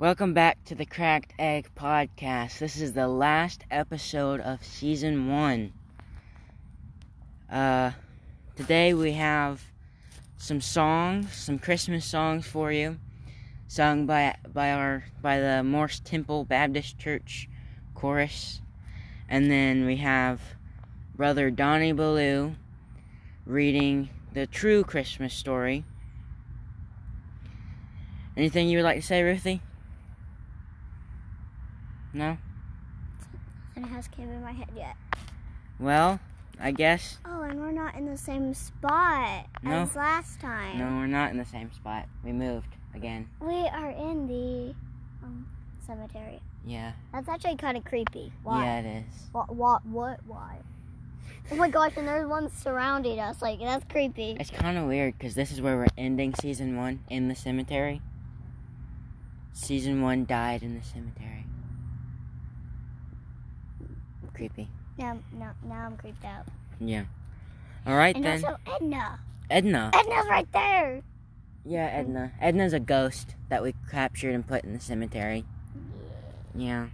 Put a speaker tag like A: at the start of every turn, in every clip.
A: Welcome back to the Cracked Egg Podcast. This is the last episode of season one. Uh, today we have some songs, some Christmas songs for you, sung by by our by the Morse Temple Baptist Church chorus, and then we have Brother Donnie Ballou reading the true Christmas story. Anything you would like to say, Ruthie? No?
B: Nothing has came in my head yet.
A: Well, I guess.
B: Oh, and we're not in the same spot
A: No.
B: as last time.
A: No, we're not in the same spot. We moved again.
B: We are in the um, cemetery.
A: Yeah.
B: That's actually kind of creepy. Why?
A: Yeah, it is.
B: What? What? What? Why? Oh my gosh! And there's one surrounding us. Like that's creepy.
A: It's kind of weird because this is where we're ending season one in the cemetery. Season one died in the cemetery. Creepy.
B: Now, now, now I'm creeped out.
A: Yeah. All right
B: And
A: then.
B: also Edna.
A: Edna.
B: Edna's right there.
A: Yeah, Edna. Edna's a ghost that we captured and put in the cemetery. Yeah.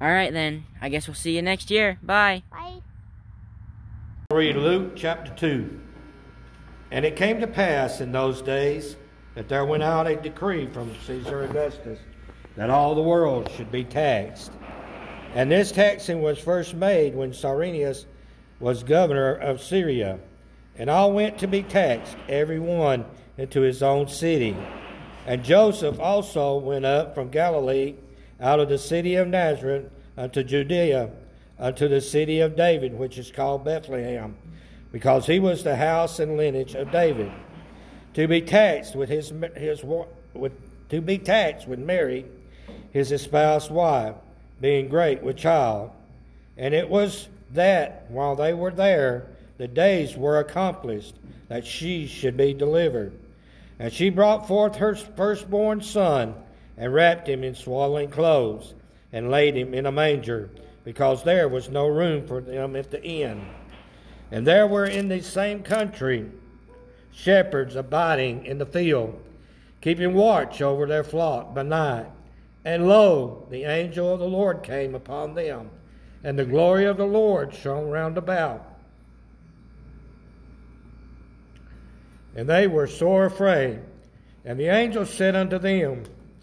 A: All right then. I guess we'll see you next year. Bye.
B: Bye.
C: Read Luke chapter 2. And it came to pass in those days that there went out a decree from Caesar Augustus that all the world should be taxed. And this taxing was first made when Cyrenius was governor of Syria. And all went to be taxed, every one into his own city. And Joseph also went up from Galilee out of the city of Nazareth unto Judea, unto the city of David, which is called Bethlehem, because he was the house and lineage of David, to be taxed with his his with to be taxed with Mary, his espoused wife, being great with child. And it was that while they were there, the days were accomplished that she should be delivered. And she brought forth her firstborn son, and wrapped him in swaddling clothes, and laid him in a manger, because there was no room for them at the inn. And there were in the same country shepherds abiding in the field, keeping watch over their flock by night. And lo, the angel of the Lord came upon them, and the glory of the Lord shone round about. And they were sore afraid. And the angel said unto them,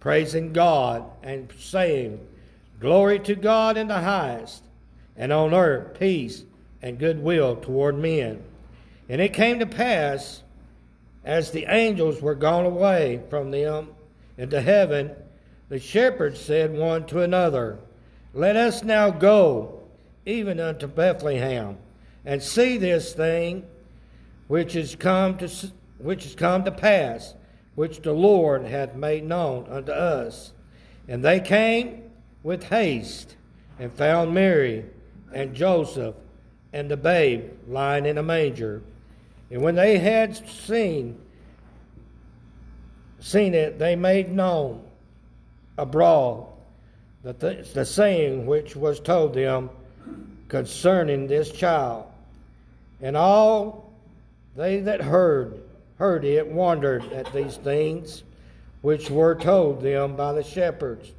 C: praising God and saying, Glory to God in the highest, and on earth peace and goodwill toward men. And it came to pass, as the angels were gone away from them into heaven, the shepherds said one to another, Let us now go even unto Bethlehem, and see this thing which is come to which is come to pass, which the Lord hath made known unto us. And they came with haste and found Mary and Joseph and the babe lying in a manger. And when they had seen seen it, they made known abroad the, th- the saying which was told them concerning this child. And all they that heard heard it wondered at these things which were told them by the shepherds.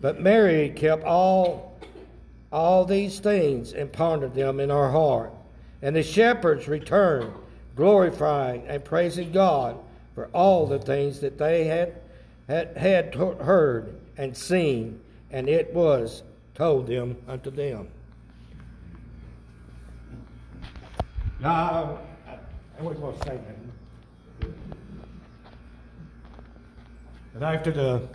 C: But Mary kept all all these things and pondered them in her heart. And the shepherds returned, glorifying and praising God for all the things that they had had, had heard and seen, and it was told them unto them. Now, I, was going to say that. And after the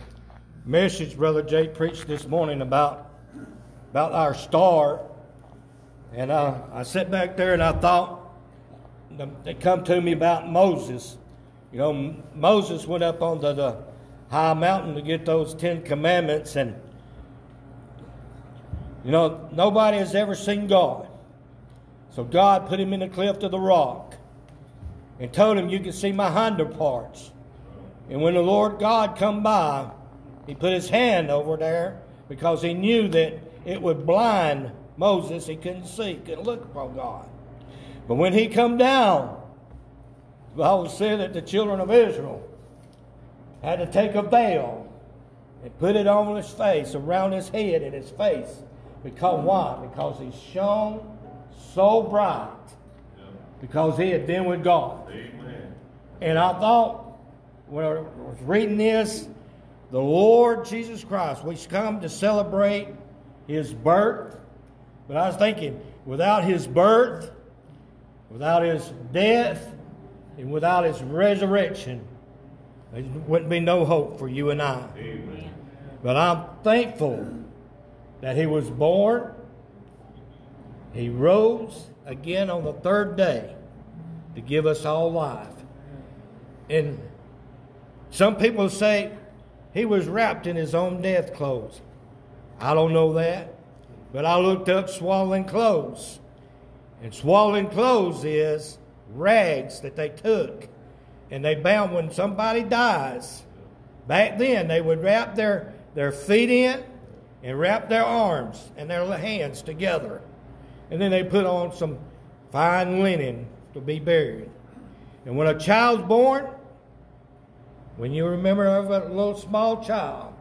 C: message Brother Jay preached this morning about about our star, and I, I sat back there and I thought, they come to me about Moses You know, Moses went up onto the high mountain to get those Ten Commandments, and you know, nobody has ever seen God. So God put him in the cleft of the rock and told him, You can see my hinder parts. And when the Lord God come by, he put his hand over there because he knew that it would blind Moses. He couldn't see, couldn't look upon God. But when he come down, the Bible said that the children of Israel had to take a veil and put it on his face, around his head and his face. Because why? Because he shone so bright. Because he had been with God.
D: Amen.
C: And I thought, when I was reading this, the Lord Jesus Christ, we come to celebrate his birth. But I was thinking, without his birth, without his death, and without his resurrection, there wouldn't be no hope for you and I.
D: Amen.
C: But I'm thankful that he was born. He rose again on the third day to give us all life. And some people say he was wrapped in his own death clothes. I don't know that. But I looked up swaddling clothes. And swaddling clothes is rags that they took and they bound when somebody dies. Back then, they would wrap their, their feet in and wrap their arms and their hands together. And then they put on some fine linen to be buried. And when a child's born, when you remember of a little small child,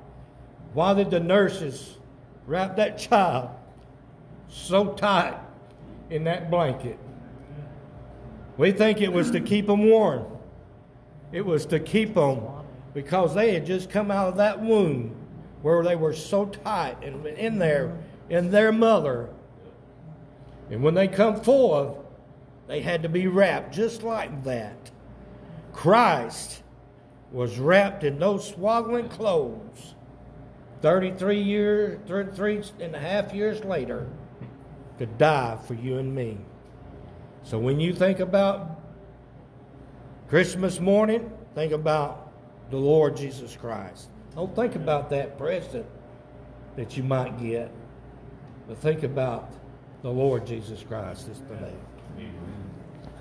C: why did the nurses wrap that child so tight in that blanket? We think it was to keep them warm. It was to keep them because they had just come out of that womb where they were so tight and in there in their mother. And when they come forth, they had to be wrapped just like that. Christ was wrapped in those swaddling clothes 33 years, 33 and a half years later to die for you and me. So when you think about Christmas morning, think about the Lord Jesus Christ. Don't think about that present that you might get, but think about the Lord Jesus Christ this today.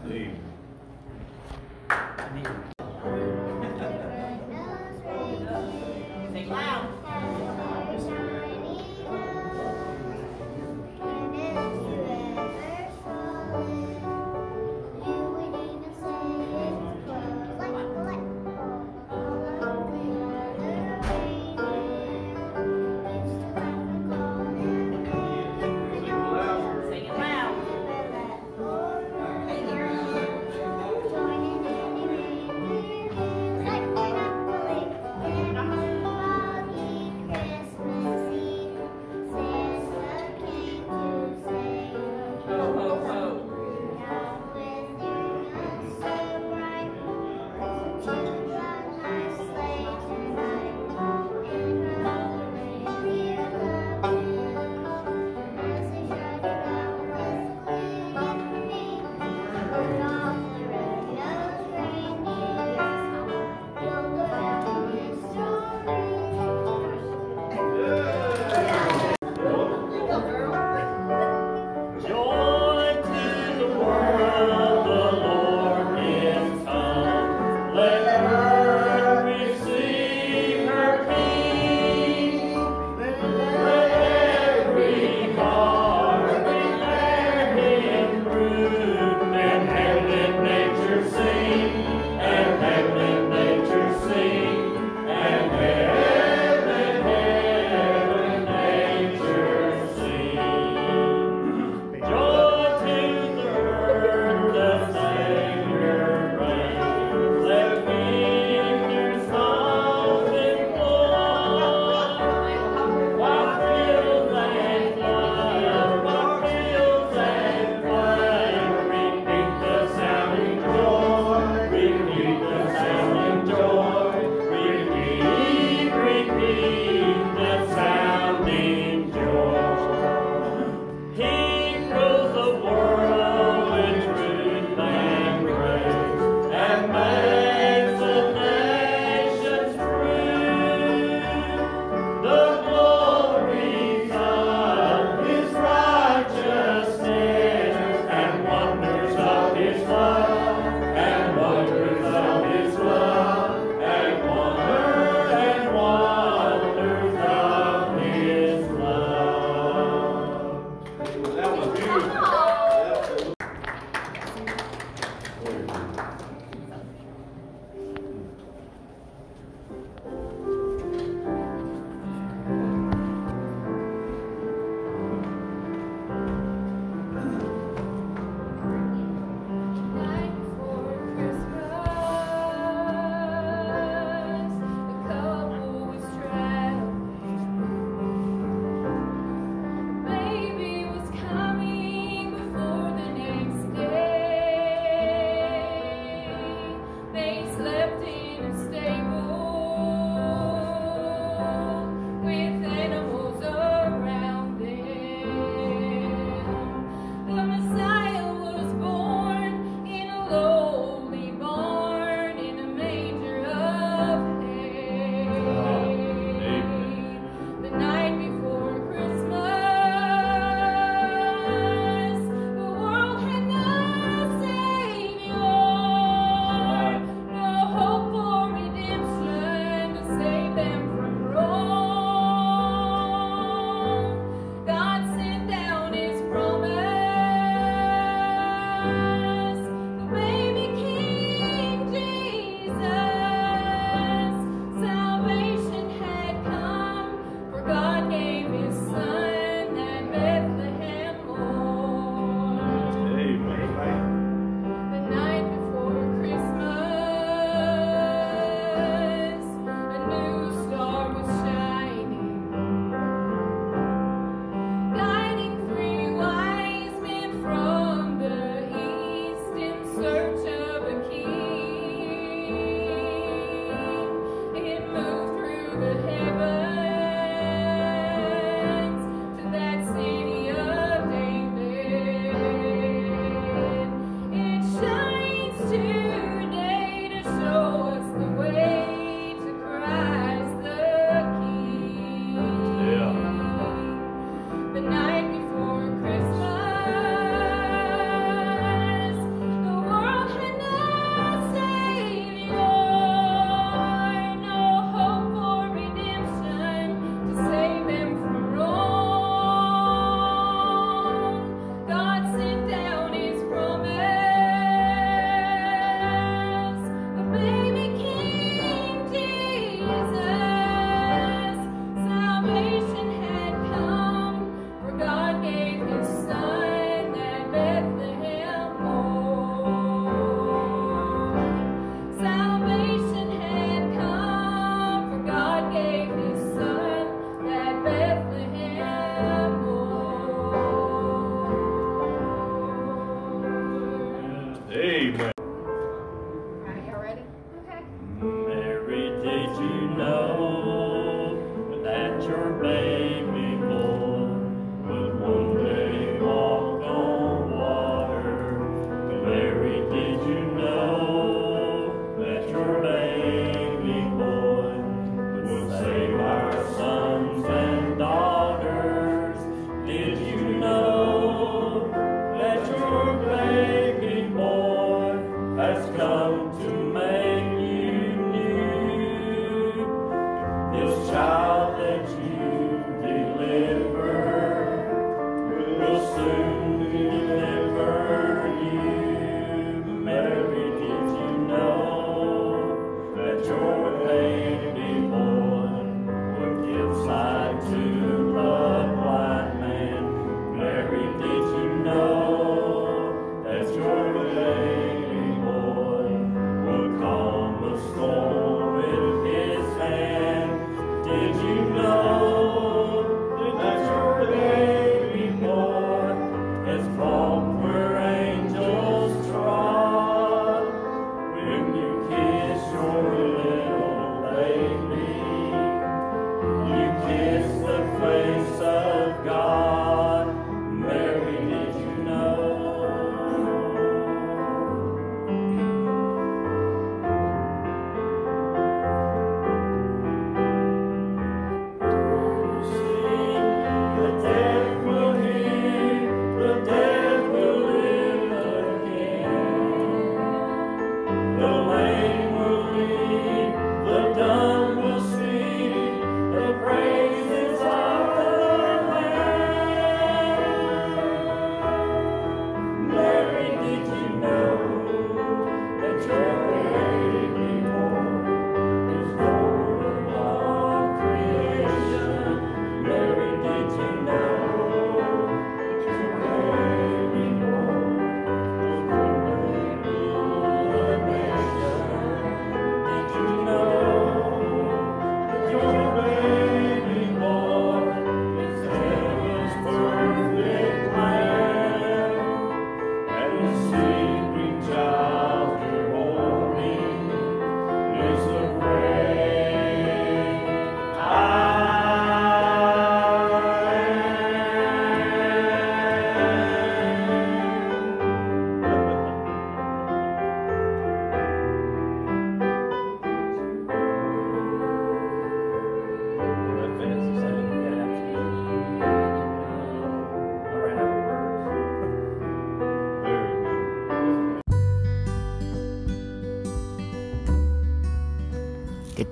D: Amen.
B: Sing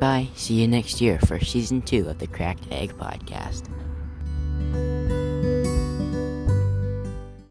A: Goodbye. See you next year for season two of the Cracked Egg Podcast.